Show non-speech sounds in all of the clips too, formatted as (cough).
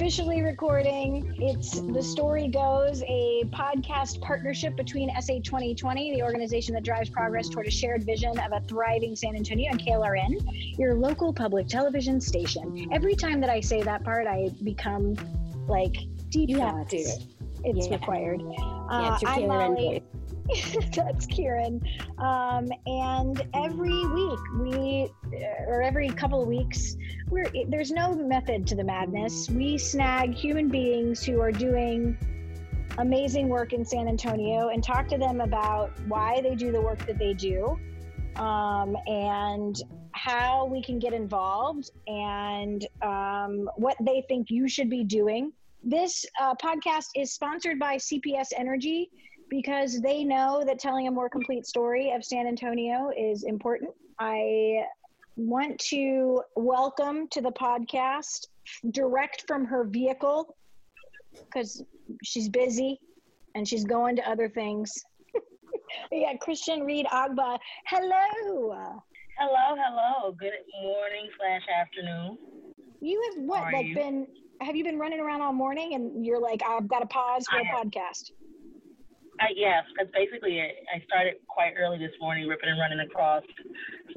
officially recording. It's The Story Goes, a podcast partnership between SA 2020, the organization that drives progress toward a shared vision of a thriving San Antonio, and KLRN, your local public television station. Every time that I say that part, I become like deep. You have to. It's yeah. required. Yeah, it's your uh, I'm Molly. (laughs) That's Kieran. Um, and every week we, or every couple of weeks, we're, there's no method to the madness. We snag human beings who are doing amazing work in San Antonio and talk to them about why they do the work that they do um, and how we can get involved and um, what they think you should be doing. This uh, podcast is sponsored by CPS Energy because they know that telling a more complete story of San Antonio is important. I want to welcome to the podcast direct from her vehicle because she's busy and she's going to other things. (laughs) yeah, Christian Reed Ogba. Hello. Hello, hello. Good morning slash afternoon. You have what? like you? been? Have you been running around all morning and you're like, I've got to pause for I a have. podcast? I, yes, because basically I started quite early this morning, ripping and running across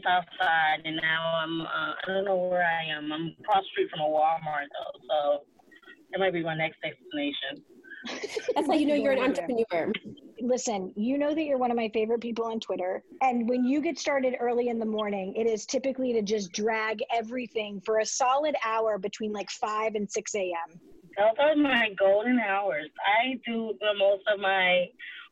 South Side, and now I'm uh, I don't know where I am. I'm across street from a Walmart though, so that might be my next destination. (laughs) That's how you know you're an entrepreneur. Listen, you know that you're one of my favorite people on Twitter. And when you get started early in the morning, it is typically to just drag everything for a solid hour between like 5 and 6 a.m. Those are my golden hours. I do the most of my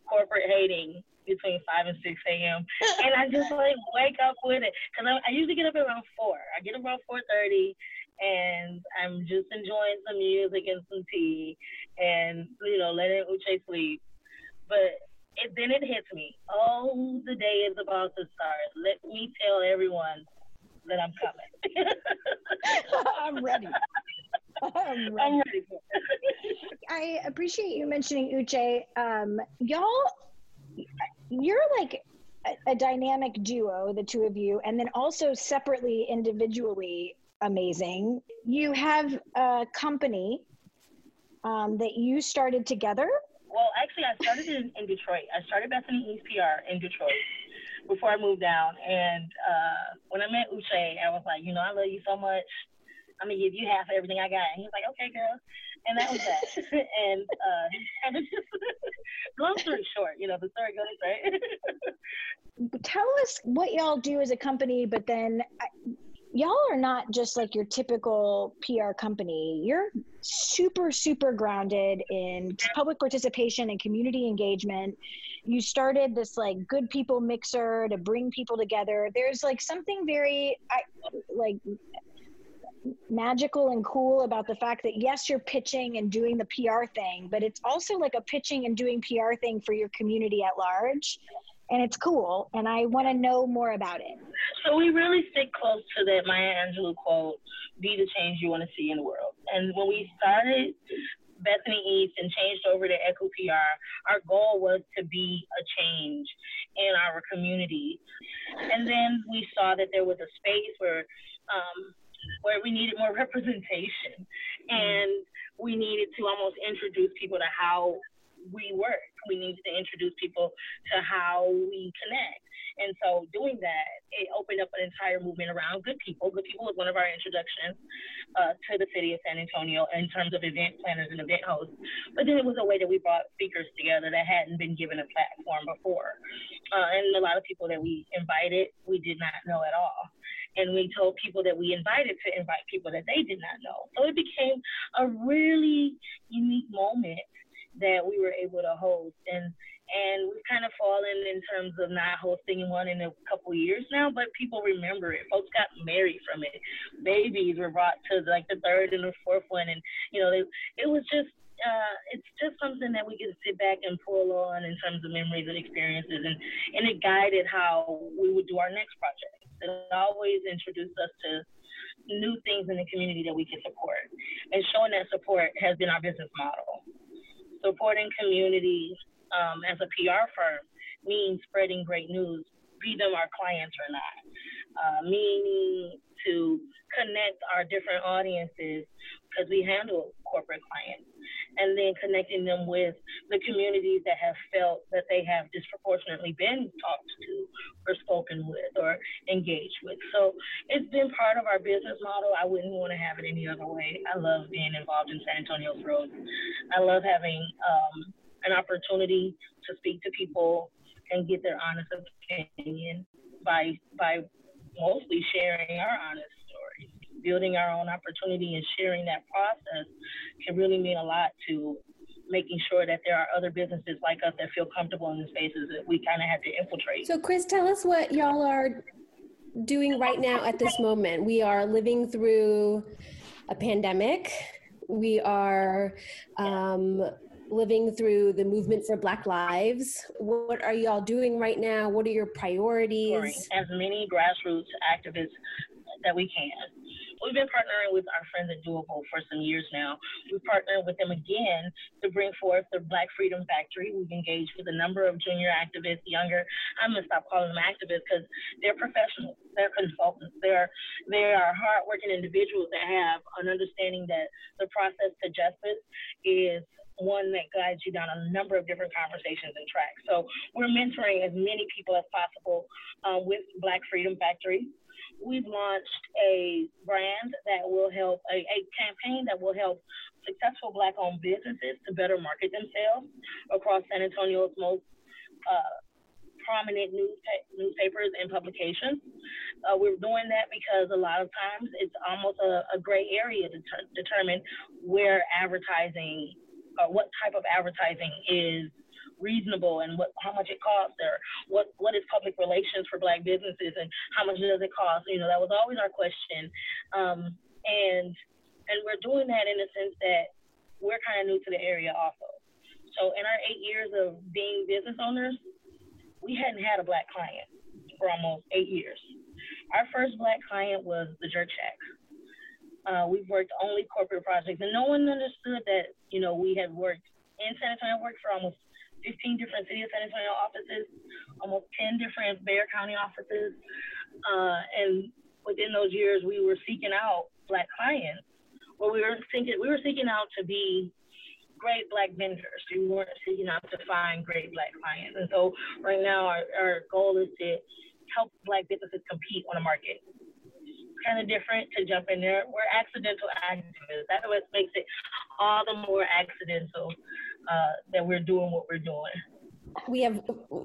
corporate hating between 5 and 6 a.m. and I just like wake up with it. Because I, I usually get up around 4. I get up around 4.30 and I'm just enjoying some music and some tea and, you know, letting Uche sleep. But it, then it hits me. Oh, the day is about to start. Let me tell everyone that I'm coming. (laughs) (laughs) I'm ready. I'm (laughs) ready. I'm ready I appreciate you mentioning Uche. Um, y'all, you're like a, a, dynamic duo, the two of you, and then also separately, individually, amazing. You have a company um, that you started together. Well, actually, I started in, in Detroit. I started Bethany East PR in Detroit before I moved down. And uh, when I met Uche, I was like, you know, I love you so much. I'm gonna give you half of everything I got. And he's like, okay, girl. And that was that. (laughs) and uh, kind of just (laughs) long story short, you know, the story goes right. (laughs) Tell us what y'all do as a company, but then I, y'all are not just like your typical PR company. You're super, super grounded in public participation and community engagement. You started this like good people mixer to bring people together. There's like something very I, like magical and cool about the fact that yes you're pitching and doing the pr thing but it's also like a pitching and doing pr thing for your community at large. And it's cool and i want to know more about it. So we really stick close to that maya angelou quote be the change you want to see in the world. And when we started Bethany East and changed over to EHCÜ PR, our goal was to be a change in our community. And then we saw that there was a space where um, where we needed more representation and we needed to almost introduce people to how we work. We needed to introduce people to how we connect. And so doing that, it opened up an entire movement around good people. Good people was one of our introductions uh, to the city of San Antonio in terms of event planners and event hosts. But then it was a way that we brought speakers together that hadn't been given a platform before. Uh, and a lot of people that we invited, we did not know at all and we told people that we invited to invite people that they did not know. So it became a really unique moment that we were able to host and and we've kind of fallen in terms of not hosting one in a couple years now, but people remember it. Folks got married from it. Babies were brought to like the third and the fourth one, and you know, they, it was just uh, it's just something that we can sit back and pull on in terms of memories and experiences, and and it guided how we would do our next project. It always introduced us to new things in the community that we can support. And showing that support has been our business model. Supporting communities um, as a PR firm means spreading great news, be them our clients or not. Uh, meaning to connect our different audiences because we handle corporate clients and then connecting them with the communities that have felt that they have disproportionately been talked to or spoken with or engaged with. So it's been part of our business model. I wouldn't want to have it any other way. I love being involved in San Antonio's roads. I love having um, an opportunity to speak to people and get their honest opinion by by mostly sharing our honest building our own opportunity and sharing that process can really mean a lot to making sure that there are other businesses like us that feel comfortable in the spaces that we kind of had to infiltrate. So, Chris, tell us what y'all are doing right now at this moment. We are living through a pandemic. We are um, living through the movement for Black Lives. What are y'all doing right now? What are your priorities? As many grassroots activists that we can we've been partnering with our friends at Doable for some years now. We partnered with them again to bring forth the Black Freedom Factory. We've engaged with a number of junior activists, younger. I'm gonna stop calling them activists because they're professionals, they're consultants, they're they are hardworking individuals that have an understanding that the process to justice is one that guides you down a number of different conversations and tracks. So we're mentoring as many people as possible uh, with Black Freedom Factory we've launched a brand that will help, a, a campaign that will help successful Black owned businesses to better market themselves across San Antonio's most uh, prominent news, newspapers and publications. Uh, we're doing that because a lot of times it's almost a, a gray area to ter- determine where advertising, or what type of advertising is reasonable and what how much it costs or what what is public relations for black businesses and how much does it cost? You know that was always our question. Um, and and we're doing that in the sense that we're kind of new to the area also. So in our eight years of being business owners we hadn't had a black client for almost eight years. Our first black client was the jerk shack uh, we've worked only corporate projects and no one understood that you know we had worked in San Antonio worked for almost 15 different city of San Antonio offices, almost 10 different Bexar County offices. Uh, and within those years, we were seeking out black clients. Well, we were thinking we were seeking out to be great black vendors. We weren't seeking out to find great black clients. And so right now, our, our goal is to help black businesses compete on the market. Kind of different to jump in there. We're accidental activists. That's what makes it all the more accidental uh, that we're doing what we're doing. We have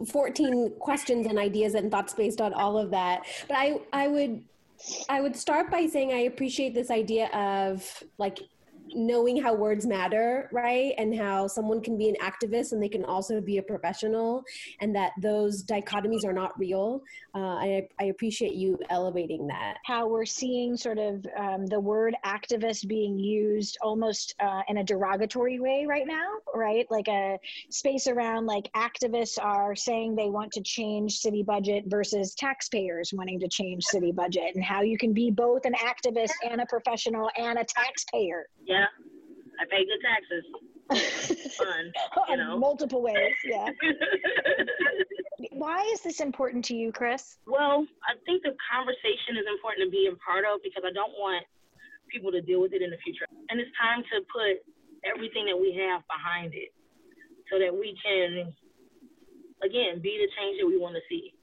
14 questions and ideas and thoughts based on all of that. But I, I would I would start by saying I appreciate this idea of like knowing how words matter, right? And how someone can be an activist and they can also be a professional, and that those dichotomies are not real. Uh, I, I appreciate you elevating that. How we're seeing sort of um, the word activist being used almost uh, in a derogatory way right now, right? Like a space around like activists are saying they want to change city budget versus taxpayers wanting to change city budget, and how you can be both an activist and a professional and a taxpayer. Yeah. Yeah, I pay good taxes. (laughs) Fun, you know. Multiple ways, yeah. (laughs) Why is this important to you, Chris? Well, I think the conversation is important to be a part of because I don't want people to deal with it in the future. And it's time to put everything that we have behind it so that we can, again, be the change that we want to see.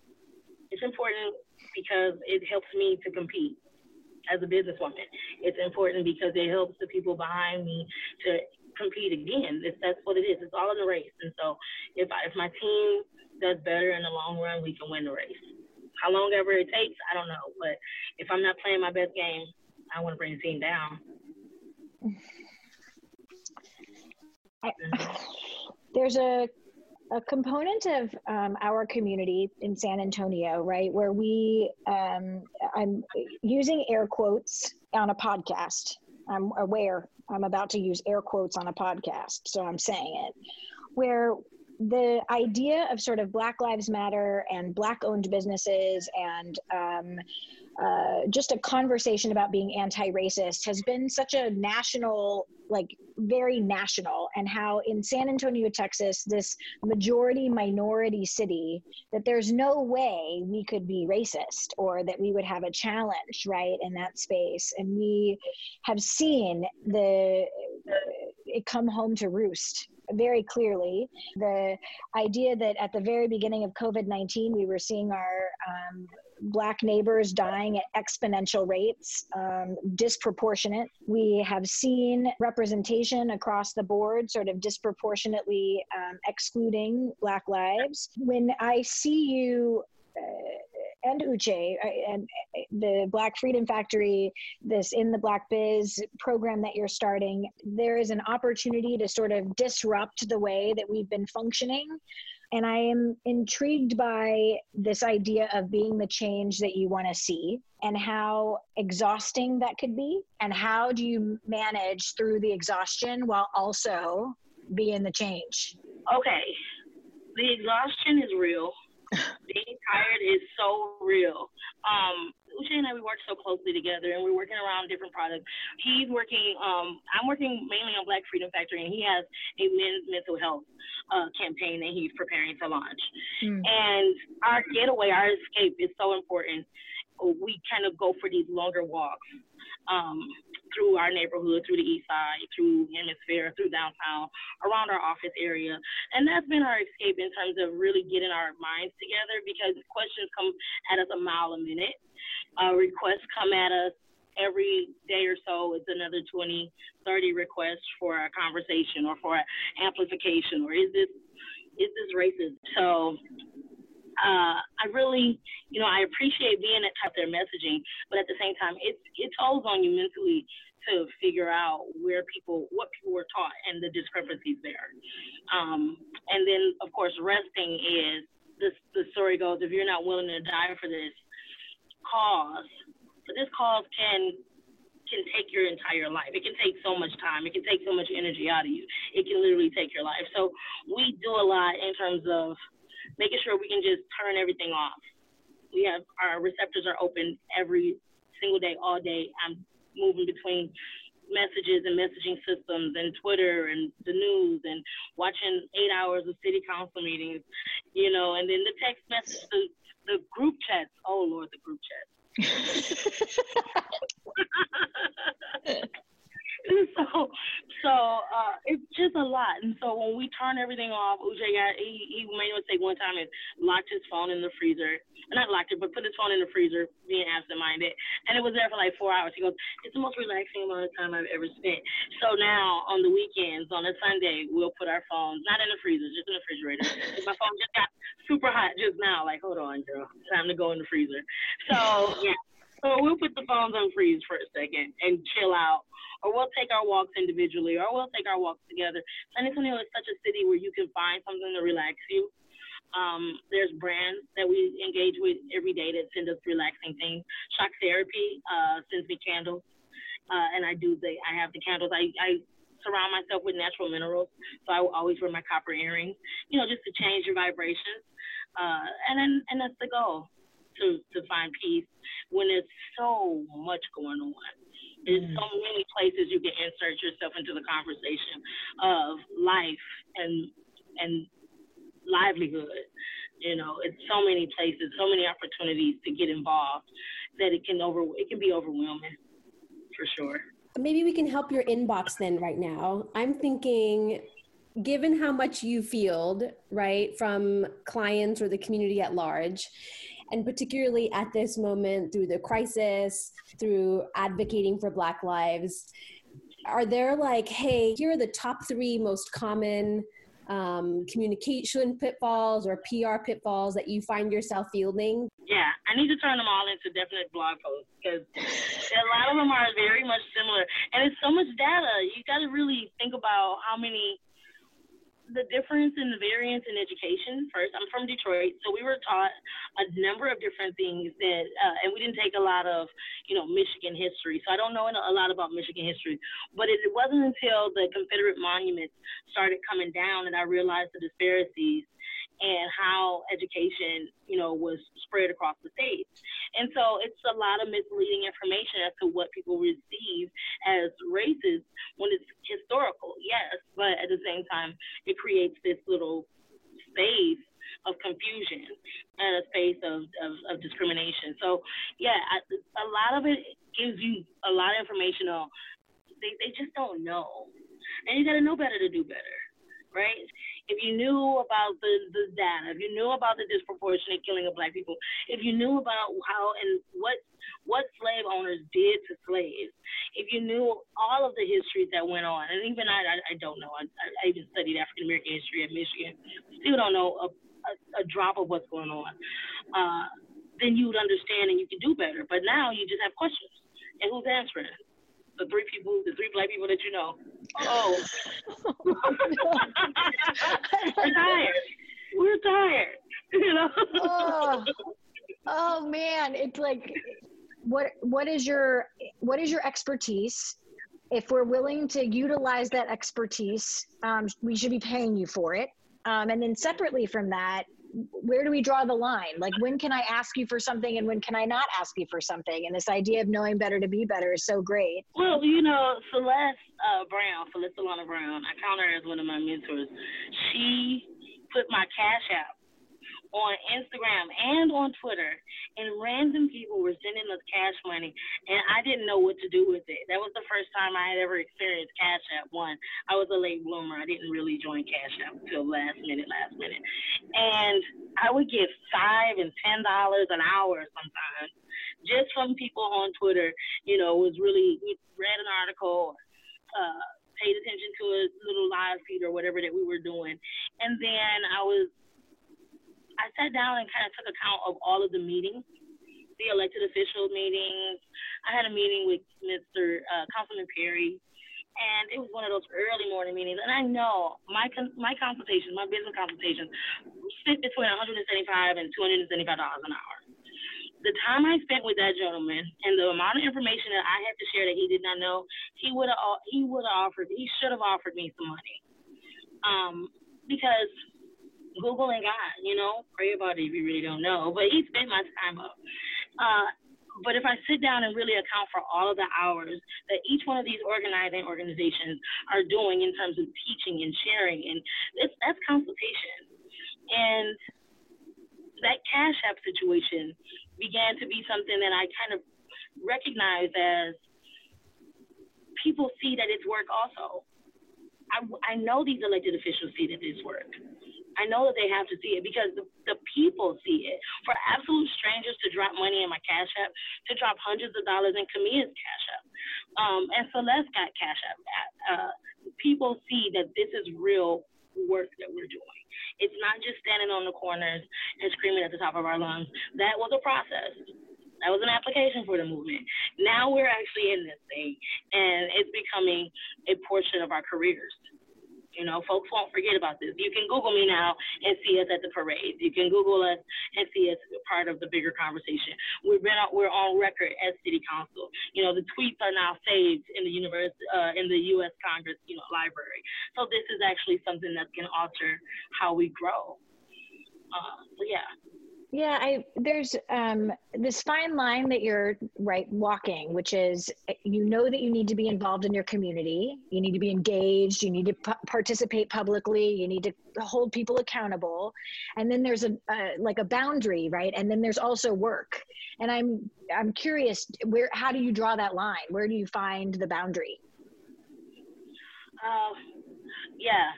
It's important because it helps me to compete as a businesswoman. It's important because it helps the people behind me to compete again. It's, that's what it is. It's all in the race. And so if I, if my team does better in the long run, we can win the race. How long ever it takes, I don't know. But if I'm not playing my best game, I want to bring the team down. (laughs) there's a a component of um, our community in San Antonio, right, where we, um, I'm using air quotes on a podcast. I'm aware I'm about to use air quotes on a podcast, so I'm saying it, where the idea of sort of Black Lives Matter and Black owned businesses and um, uh, just a conversation about being anti-racist has been such a national like very national and how in san antonio texas this majority minority city that there's no way we could be racist or that we would have a challenge right in that space and we have seen the it come home to roost very clearly. The idea that at the very beginning of COVID 19, we were seeing our um, Black neighbors dying at exponential rates, um, disproportionate. We have seen representation across the board, sort of disproportionately um, excluding Black lives. When I see you uh, and Uche uh, and uh, the Black Freedom Factory, this in the Black Biz program that you're starting, there is an opportunity to sort of disrupt the way that we've been functioning. And I am intrigued by this idea of being the change that you want to see and how exhausting that could be. And how do you manage through the exhaustion while also being the change? Okay. The exhaustion is real being tired is so real. Um, Uche and I, we work so closely together and we're working around different products. He's working, um, I'm working mainly on Black Freedom Factory and he has a men's mental health uh, campaign that he's preparing to launch. Mm. And our getaway, our escape is so important. We kind of go for these longer walks um, through our neighborhood, through the east side, through Hemisfair, through downtown, around our office area. And that's been our escape in terms of really getting our minds together because questions come at us a mile a minute. Uh, requests come at us every day or so it's another 20 30 requests for a conversation or for amplification or is this is this racist so uh, I really, you know, I appreciate being at top their messaging, but at the same time, it it tolls on you mentally to figure out where people, what people were taught, and the discrepancies there. Um, and then, of course, resting is this. The story goes: if you're not willing to die for this cause, but this cause can can take your entire life. It can take so much time. It can take so much energy out of you. It can literally take your life. So we do a lot in terms of making sure we can just turn everything off. We have our receptors are open every single day, all day. I'm moving between messages and messaging systems and Twitter and the news and watching eight hours of city council meetings, you know, and then the text message, the, the group chats. Oh Lord, the group chats. (laughs) (laughs) (laughs) so so uh, it's just a lot. And so when we turn everything off, Uche got he, he made a mistake one time and locked his phone in the freezer. Not locked it, but put his phone in the freezer, being absent-minded. And it was there for like four hours. He goes, "It's the most relaxing amount of time I've ever spent." So now on the weekends, on a Sunday, we'll put our phones not in the freezer, just in the refrigerator. (laughs) My phone just got super hot just now. Like, hold on, girl, time to go in the freezer. So yeah. So we'll put the phones on freeze for a second and chill out or we'll take our walks individually, or we'll take our walks together. San Antonio is such a city where you can find something to relax you. Um, there's brands that we engage with every day that send us relaxing things. Shock Therapy uh, sends me candles, uh, and I do the I have the candles. I, I surround myself with natural minerals, so I will always wear my copper earrings. You know, just to change your vibrations. Uh, and then and that's the goal to to find peace when there's so much going on. There's mm. so many places you can insert yourself into the conversation of life and and livelihood. You know, it's so many places, so many opportunities to get involved that it can over it can be overwhelming for sure. Maybe we can help your inbox then right now. I'm thinking given how much you field, right, from clients or the community at large, and particularly at this moment through the crisis, through advocating for Black lives, are there like, hey, here are the top three most common um, communication pitfalls or PR pitfalls that you find yourself fielding? Yeah, I need to turn them all into definite blog posts because a lot of them are very much similar. And it's so much data. You got to really think about how many the difference in the variance in education. First i'm from detroit so we were taught a number of different things that uh, and we didn't take a lot of you know michigan history. So i don't know a lot about michigan history but it, it wasn't until the confederate monuments started coming down that i realized the disparities and how education, you know, was spread across the state. And so it's a lot of misleading information as to what people receive as racist when it's historical, yes, but at the same time, it creates this little space of confusion and a space of, of, of discrimination. So, yeah, I, a lot of it gives you a lot of information on they, they just don't know and you got to know better to do better, right? If you knew about the, the data, if you knew about the disproportionate killing of black people, if you knew about how and what what slave owners did to slaves, if you knew all of the histories that went on, and even I, I, I don't know, I, I even studied African American history at Michigan, still don't know a, a, a drop of what's going on, uh, then you would understand and you could do better. But now you just have questions, and who's answering? The three people, the three black people that you know. Oh, (laughs) we're tired. We're tired. You know. oh. oh man, it's like, what what is your what is your expertise? If we're willing to utilize that expertise, um, we should be paying you for it. Um, and then separately from that, where do we draw the line? Like, when can I ask you for something and when can I not ask you for something? And this idea of knowing better to be better is so great. Well, you know, Celeste uh, Brown, Celeste Lana Brown, I count her as one of my mentors. She put my cash app on Instagram and on Twitter, and random people were sending us cash money, and I didn't know what to do with it. That was the first time I had ever experienced Cash App. One, I was a late bloomer. I didn't really join Cash App until last minute, last minute, and I would get five and ten dollars an hour sometimes just from people on Twitter. You know, was really read an article. Uh, paid attention to a little live feed or whatever that we were doing. And then I was I sat down and kind of took account of all of the meetings, the elected official meetings. I had a meeting with Mr. Uh, Councilman Perry, and it was one of those early morning meetings. And I know my con- my consultations, my business consultation, sit between 175 and 275 dollars an hour. The time I spent with that gentleman and the amount of information that I had to share that he did not know, he would have he would have offered he should have offered me some money, um, because Google and God, you know, pray about it if you really don't know. But he spent my time up. Uh, but if I sit down and really account for all of the hours that each one of these organizing organizations are doing in terms of teaching and sharing, and it's, that's consultation. And that Cash App situation began to be something that I kind of recognized as people see that it's work also. I, I know these elected officials see that it's work. I know that they have to see it because the, the people see it. For absolute strangers to drop money in my Cash App, to drop hundreds of dollars in Camilla's Cash App, um, and Celeste got Cash App. Uh, people see that this is real work that we're doing. It's not just standing on the corners and screaming at the top of our lungs. That was a process. That was an application for the movement. Now we're actually in this thing, and it's becoming a portion of our careers. You know, folks won't forget about this. You can Google me now and see us at the parades. You can Google us and see us part of the bigger conversation. We've been we're on record as city council. You know, the tweets are now saved in the universe uh, in the U.S. Congress, you know, library. So this is actually something that can alter how we grow. Uh, so yeah. Yeah, I there's um, this fine line that you're right walking, which is you know that you need to be involved in your community, you need to be engaged, you need to p- participate publicly, you need to hold people accountable, and then there's a, a like a boundary, right? And then there's also work. And I'm I'm curious, where how do you draw that line? Where do you find the boundary? Uh, yeah,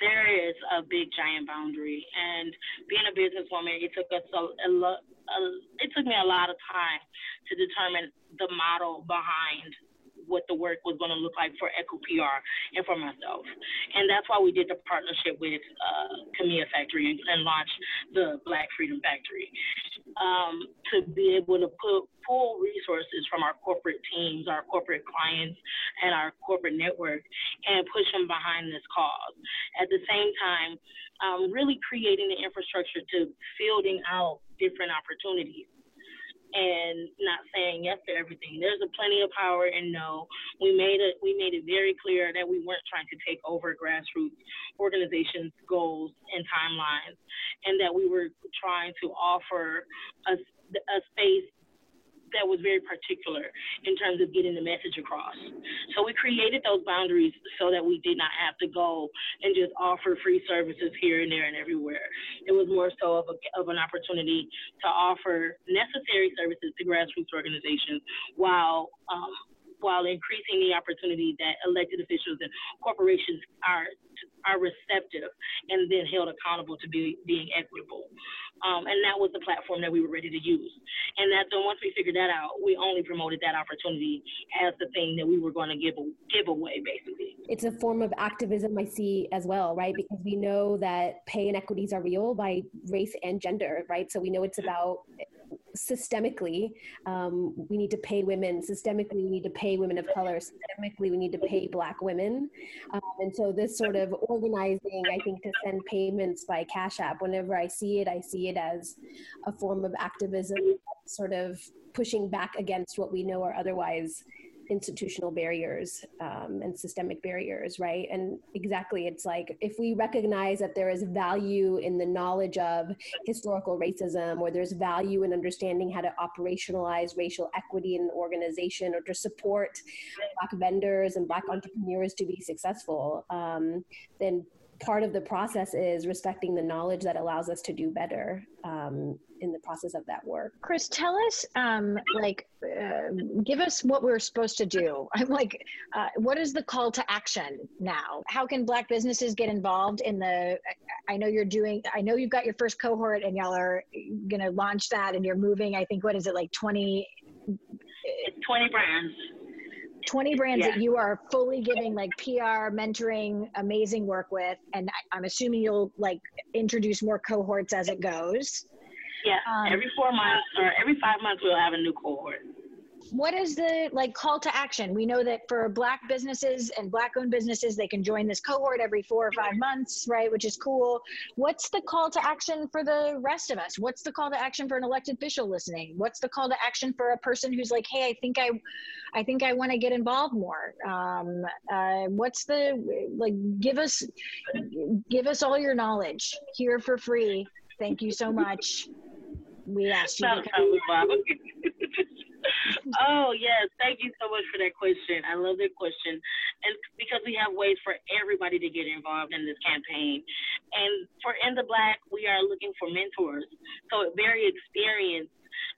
there is a big giant boundary. And being a businesswoman, it took us a, a, a it took me a lot of time to determine the model behind what the work was going to look like for EHCÜ PR and for myself. And that's why we did the partnership with uh, Factory and, and launched the Black Freedom Factory um, to be able to put, pull resources from our corporate teams, our corporate clients, and our corporate network and push them behind this cause. At the same time, um, really creating the infrastructure to fielding out different opportunities and not saying yes to everything. There's a plenty of power in no. We made it we made it very clear that we weren't trying to take over grassroots organizations' goals and timelines, and that we were trying to offer a, a space that was very particular in terms of getting the message across. So we created those boundaries so that we did not have to go and just offer free services here and there and everywhere. It was more so of, a, of an opportunity to offer necessary services to grassroots organizations while um, while increasing the opportunity that elected officials and corporations are are receptive and then held accountable to be being equitable. Um, and that was the platform that we were ready to use. And that then once we figured that out, we only promoted that opportunity as the thing that we were going to give give away, basically. It's a form of activism I see as well, right? Because we know that pay inequities are real by race and gender, right? So we know it's about systemically um, we need to pay women. Systemically we need to pay women of color. Systemically we need to pay black women. Um, and so this sort of organizing i think to send payments by cash app whenever i see it i see it as a form of activism sort of pushing back against what we know are otherwise institutional barriers um, and systemic barriers, right? And exactly, it's like if we recognize that there is value in the knowledge of historical racism, or there's value in understanding how to operationalize racial equity in an organization, or to support Black vendors and Black entrepreneurs to be successful, um, then part of the process is respecting the knowledge that allows us to do better um, in the process of that work. Chris, tell us, um, like, uh, give us what we're supposed to do. (laughs) I'm like, uh, what is the call to action now? How can Black businesses get involved in the? I know you're doing. I know you've got your first cohort, and y'all are going to launch that, and you're moving. I think what is it like twenty? It's twenty brands. 20 brands yeah. that you are fully giving like PR, mentoring, amazing work with. And I, am assuming you'll like introduce more cohorts as it goes. Yeah, um, every four months or every five months, we'll have a new cohort what is the like call to action? We know that for black businesses and black owned businesses they can join this cohort every four or five months right which is cool. What's the call to action for the rest of us? What's the call to action for an elected official listening? What's the call to action for a person who's like hey i think i i think i want to get involved more. Um, uh, what's the like give us give us all your knowledge. Here for free. Thank you so much. We asked you. (laughs) (laughs) oh yes, thank you so much for that question. I love that question, and because we have ways for everybody to get involved in this campaign, and for In the Black, we are looking for mentors, so very experienced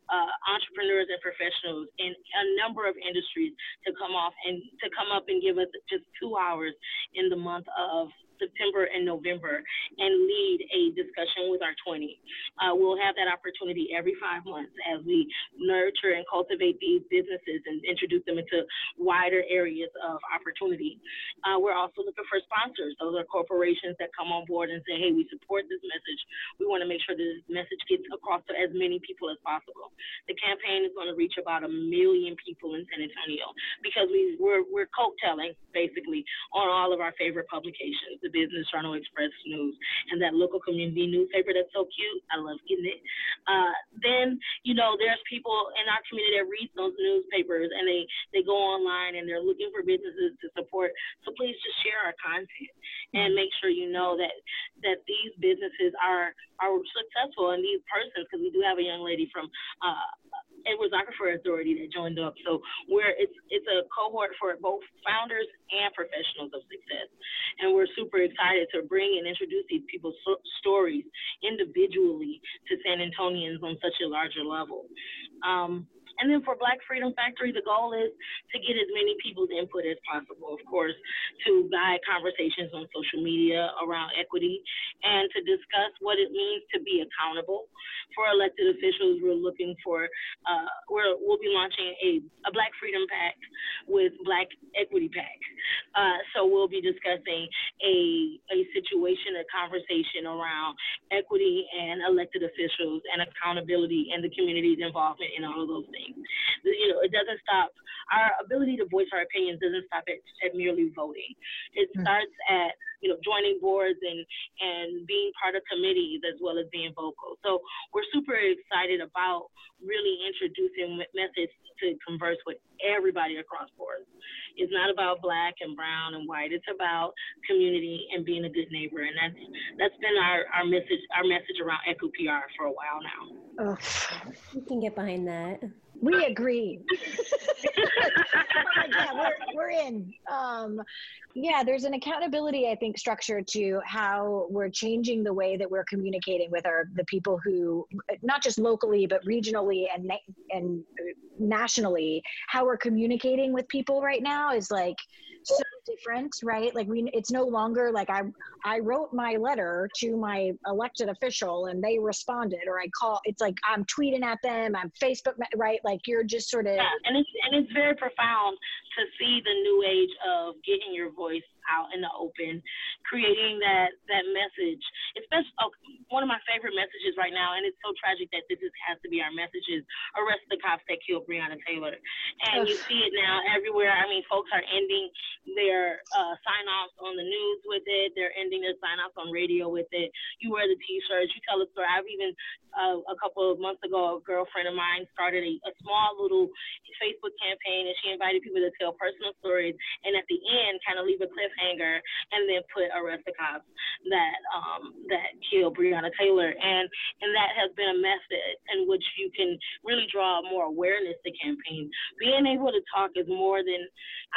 uh, entrepreneurs and professionals in a number of industries to come off and to come up and give us just two hours in the month of September and November and lead a discussion with our 20. Uh, we'll have that opportunity every five months as we nurture and cultivate these businesses and introduce them into wider areas of opportunity. Uh, we're also looking for sponsors. Those are corporations that come on board and say, hey, we support this message. We want to make sure this message gets across to as many people as possible. The campaign is going to reach about a million people in San Antonio because we, we're, we're coat telling basically on all of our favorite publications the Business Journal Express News and that local community newspaper that's so cute. I love getting it. Uh, then, you know, there's people in our community that read those newspapers and they, they go online and they're looking for businesses to support. So please just share our content and make sure you know that that these businesses are are successful and these persons because we do have a young lady from uh, Aquifer Authority that joined up. So where it's it's a cohort for both founders and professionals of success, and we're super excited to bring and introduce these people's so- stories individually to San Antonians on such a larger level. Um, and then for Black Freedom Factory, the goal is to get as many people's input as possible, of course, to guide conversations on social media around equity and to discuss what it means to be accountable. For elected officials, we're looking for, uh, we're, we'll be launching a, a Black Freedom Pact with Black Equity Pact. Uh, so we'll be discussing a, a situation, a conversation around equity and elected officials and accountability and the community's involvement in all of those things. You know, it doesn't stop. Our ability to voice our opinions doesn't stop at, at merely voting. It mm-hmm. starts at you know joining boards and and being part of committees as well as being vocal. So we're super excited about really introducing methods to converse with everybody across boards. It's not about black and brown and white. It's about community and being a good neighbor, and that's that's been our, our message our message around EHCÜ PR for a while now. Oh, you can get behind that. we agree. (laughs) yeah, we're, we're in. Um, yeah, there's an accountability, I think, structure to how we're changing the way that we're communicating with our the people who, not just locally but regionally and and nationally, how we're communicating with people right now is like so different, right? Like we, it's no longer like I, I wrote my letter to my elected official and they responded, or I call. It's like I'm tweeting at them, I'm Facebook, right? Like you're just sort of. Yeah, and it's and it's very profound to see the new age of getting your voice out in the open, creating that that message. Especially one of my favorite messages right now, and it's so tragic that this is, has to be our messages: arrest the cops that killed Breonna Taylor. And you see it now everywhere. I mean, folks are ending their uh, sign offs on the news with it. They're ending their sign offs on radio with it. You wear the T-shirts. You tell a story. I've even uh, a couple of months ago, a girlfriend of mine started a, a small little Facebook campaign, and she invited people to tell personal stories, and at the end, kind of leave a cliffhanger, and then put arrest the cops that um, that killed Breonna Taylor. And and that has been a method in which you can really draw more awareness to campaigns. Being able to talk is more than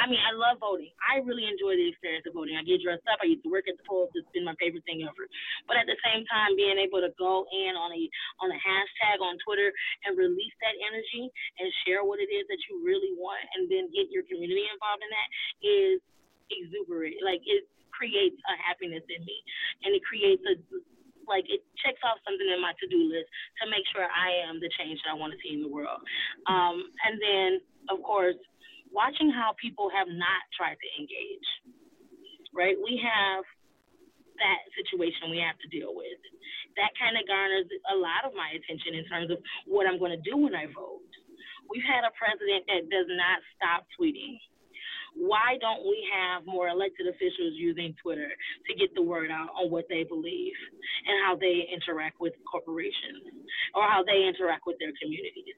I mean, I love voting. I really enjoy the experience of voting. I get dressed up. I used to work at the polls. It's been my favorite thing ever. But at the same time, being able to go in on a on a hashtag on Twitter and release that energy and share what it is that you really want, and then get your community involved in that is exuberant. Like it creates a happiness in me, and it creates a like it checks off something in my to-do list to make sure I am the change that I want to see in the world. Um, and then, of course, watching how people have not tried to engage. Right? We have that situation we have to deal with. That kind of garners a lot of my attention in terms of what I'm going to do when I vote. We've had a president that does not stop tweeting why don't we have more elected officials using Twitter to get the word out on what they believe and how they interact with corporations or how they interact with their communities?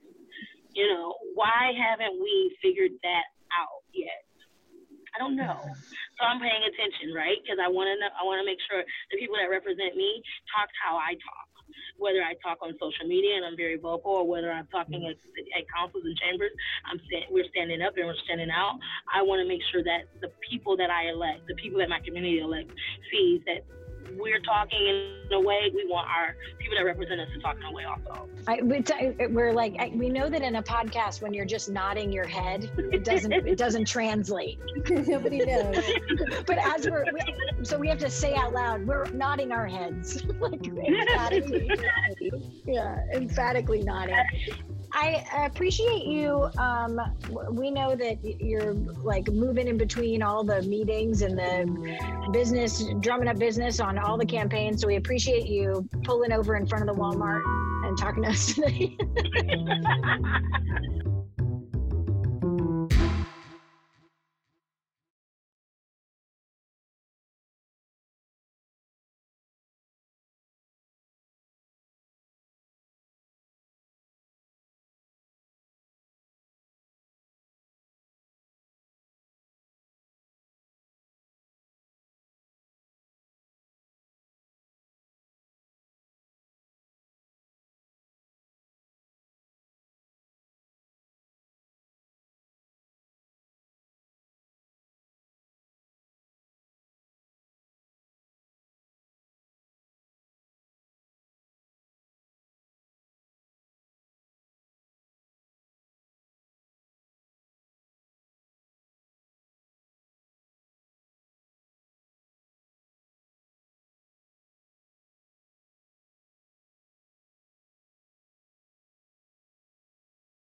You know, why haven't we figured that out yet? I don't know. So I'm paying attention, right? Because I want to know. I want to make sure the people that represent me talk how I talk whether I talk on social media and I'm very vocal, or whether I'm talking at, at councils and chambers, I'm we're standing up and we're standing out. I want to make sure that the people that I elect, the people that my community elects, sees that we're talking in a way we want our people that represent us to talk in a way also. I, we're like I, we know that in a podcast when you're just nodding your head, it doesn't it doesn't translate. (laughs) Nobody knows. (laughs) but as we're we, so we have to say out loud, we're nodding our heads (laughs) like emphatically. yeah, emphatically nodding. I appreciate you. Um, we know that you're like moving in between all the meetings and the business, drumming up business on all the campaigns. So we appreciate you pulling over in front of the Walmart and talking to us today. (laughs)